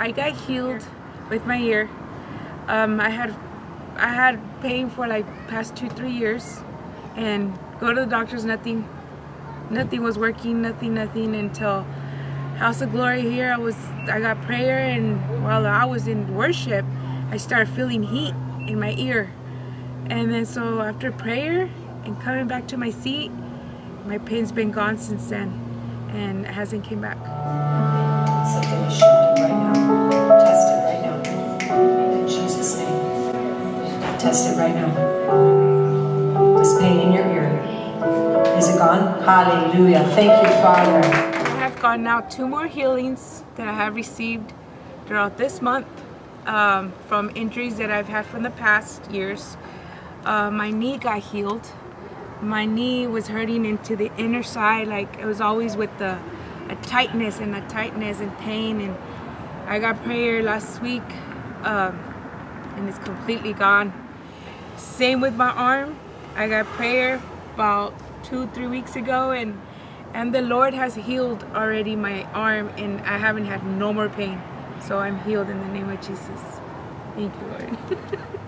I got healed with my ear. Um, I had I had pain for like past two three years, and go to the doctors. Nothing, nothing was working. Nothing, nothing until House of Glory here. I was I got prayer, and while I was in worship, I started feeling heat in my ear, and then so after prayer and coming back to my seat, my pain's been gone since then, and it hasn't came back. Test it right now. This pain in your ear. Is it gone? Hallelujah. Thank you, Father. I have gotten now two more healings that I have received throughout this month um, from injuries that I've had from the past years. Uh, my knee got healed. My knee was hurting into the inner side, like it was always with the a tightness and a tightness and pain. And I got prayer last week, um, and it's completely gone. Same with my arm. I got prayer about two, three weeks ago, and and the Lord has healed already my arm, and I haven't had no more pain. So I'm healed in the name of Jesus. Thank you, Lord.